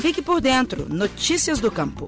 Fique por dentro. Notícias do Campo.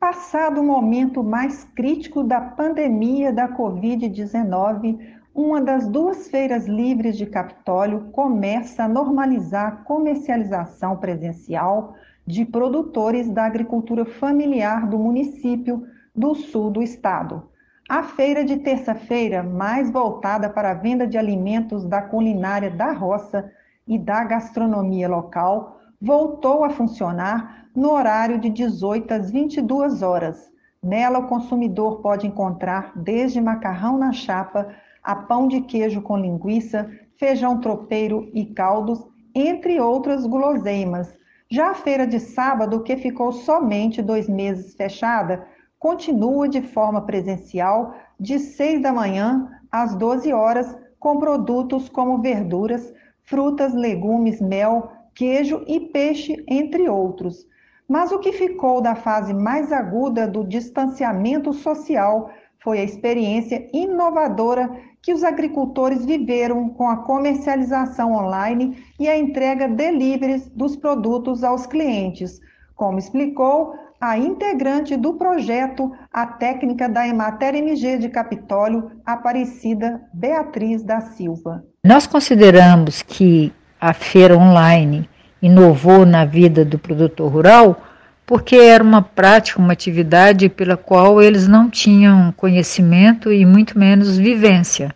Passado o momento mais crítico da pandemia da Covid-19, uma das duas feiras livres de Capitólio começa a normalizar a comercialização presencial de produtores da agricultura familiar do município do sul do estado. A feira de terça-feira, mais voltada para a venda de alimentos da culinária da roça e da gastronomia local, voltou a funcionar no horário de 18 às 22 horas. Nela, o consumidor pode encontrar desde macarrão na chapa a pão de queijo com linguiça, feijão tropeiro e caldos, entre outras guloseimas. Já a feira de sábado, que ficou somente dois meses fechada, continua de forma presencial de 6 da manhã às 12 horas, com produtos como verduras, frutas, legumes, mel, queijo e peixe, entre outros. Mas o que ficou da fase mais aguda do distanciamento social foi a experiência inovadora que os agricultores viveram com a comercialização online e a entrega deliveries dos produtos aos clientes, como explicou a integrante do projeto, a técnica da Emater MG de Capitólio, Aparecida Beatriz da Silva. Nós consideramos que a feira online inovou na vida do produtor rural porque era uma prática, uma atividade pela qual eles não tinham conhecimento e muito menos vivência.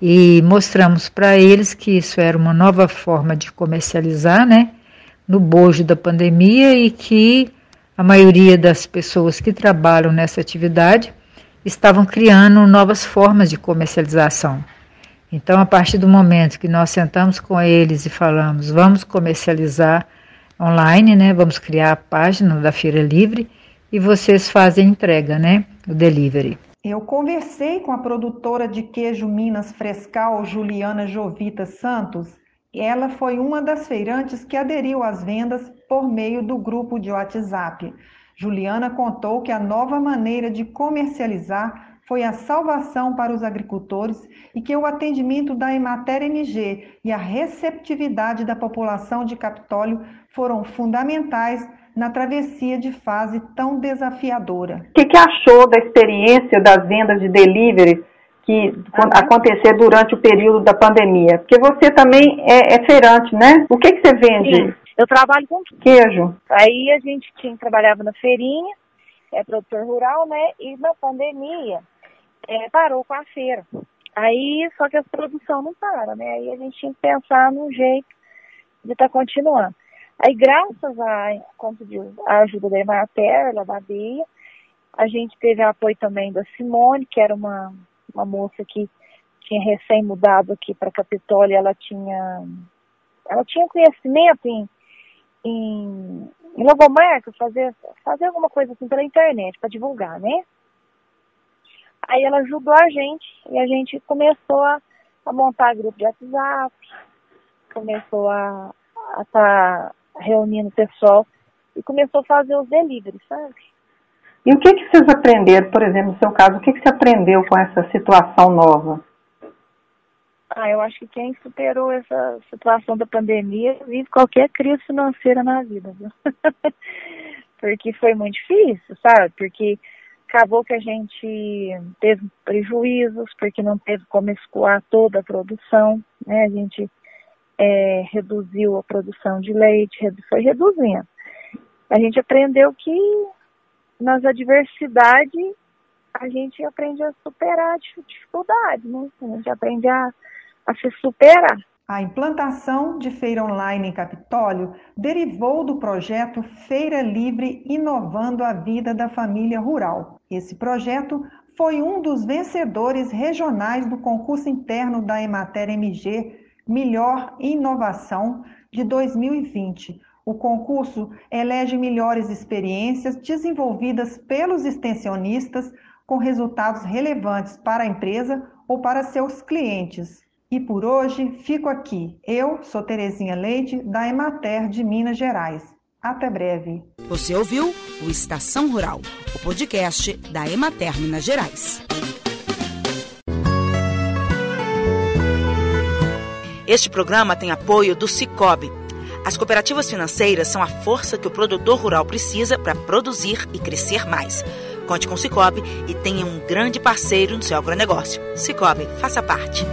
E mostramos para eles que isso era uma nova forma de comercializar, né, no bojo da pandemia e que a maioria das pessoas que trabalham nessa atividade estavam criando novas formas de comercialização. Então, a partir do momento que nós sentamos com eles e falamos, vamos comercializar online, né? Vamos criar a página da Feira Livre e vocês fazem a entrega, né? O delivery. Eu conversei com a produtora de queijo Minas Frescal, Juliana Jovita Santos, ela foi uma das feirantes que aderiu às vendas por meio do grupo de WhatsApp. Juliana contou que a nova maneira de comercializar foi a salvação para os agricultores e que o atendimento da Emater MG e a receptividade da população de Capitólio foram fundamentais na travessia de fase tão desafiadora. O que, que achou da experiência das vendas de delivery que uhum. acontecer durante o período da pandemia? Porque você também é, é feirante, né? O que, que você vende? Sim, eu trabalho com queijo. Aí a gente tinha, trabalhava na feirinha, é produtor rural, né? E na pandemia é, parou com a feira. Aí, só que a produção não para, né? Aí a gente tinha que pensar num jeito de estar tá continuando. Aí, graças à ajuda da Emater, da BIA, a gente teve apoio também da Simone, que era uma uma moça que tinha recém mudado aqui para Capitólio, ela tinha ela tinha conhecimento em, em, em logomarca, fazer, fazer alguma coisa assim pela internet para divulgar, né? Aí ela ajudou a gente e a gente começou a, a montar grupo de WhatsApp, começou a estar tá reunindo pessoal e começou a fazer os deliveries, sabe? E o que, que vocês aprenderam, por exemplo, no seu caso, o que, que você aprendeu com essa situação nova? Ah, eu acho que quem superou essa situação da pandemia vive qualquer crise financeira na vida, viu? porque foi muito difícil, sabe? Porque acabou que a gente teve prejuízos, porque não teve como escoar toda a produção, né? A gente é, reduziu a produção de leite, foi reduzindo. A gente aprendeu que nas adversidades a gente aprende a superar a dificuldade, né? A gente aprende a, a se superar. A implantação de feira online em Capitólio derivou do projeto Feira Livre Inovando a Vida da Família Rural. Esse projeto foi um dos vencedores regionais do concurso interno da Emater MG Melhor Inovação de 2020, o concurso elege melhores experiências desenvolvidas pelos extensionistas com resultados relevantes para a empresa ou para seus clientes. E por hoje fico aqui. Eu sou Terezinha Leite, da Emater de Minas Gerais. Até breve. Você ouviu o Estação Rural, o podcast da Emater Minas Gerais. Este programa tem apoio do Cicobi As cooperativas financeiras são a força que o produtor rural precisa para produzir e crescer mais. Conte com o Cicobi e tenha um grande parceiro no seu agronegócio. Cicobi, faça parte.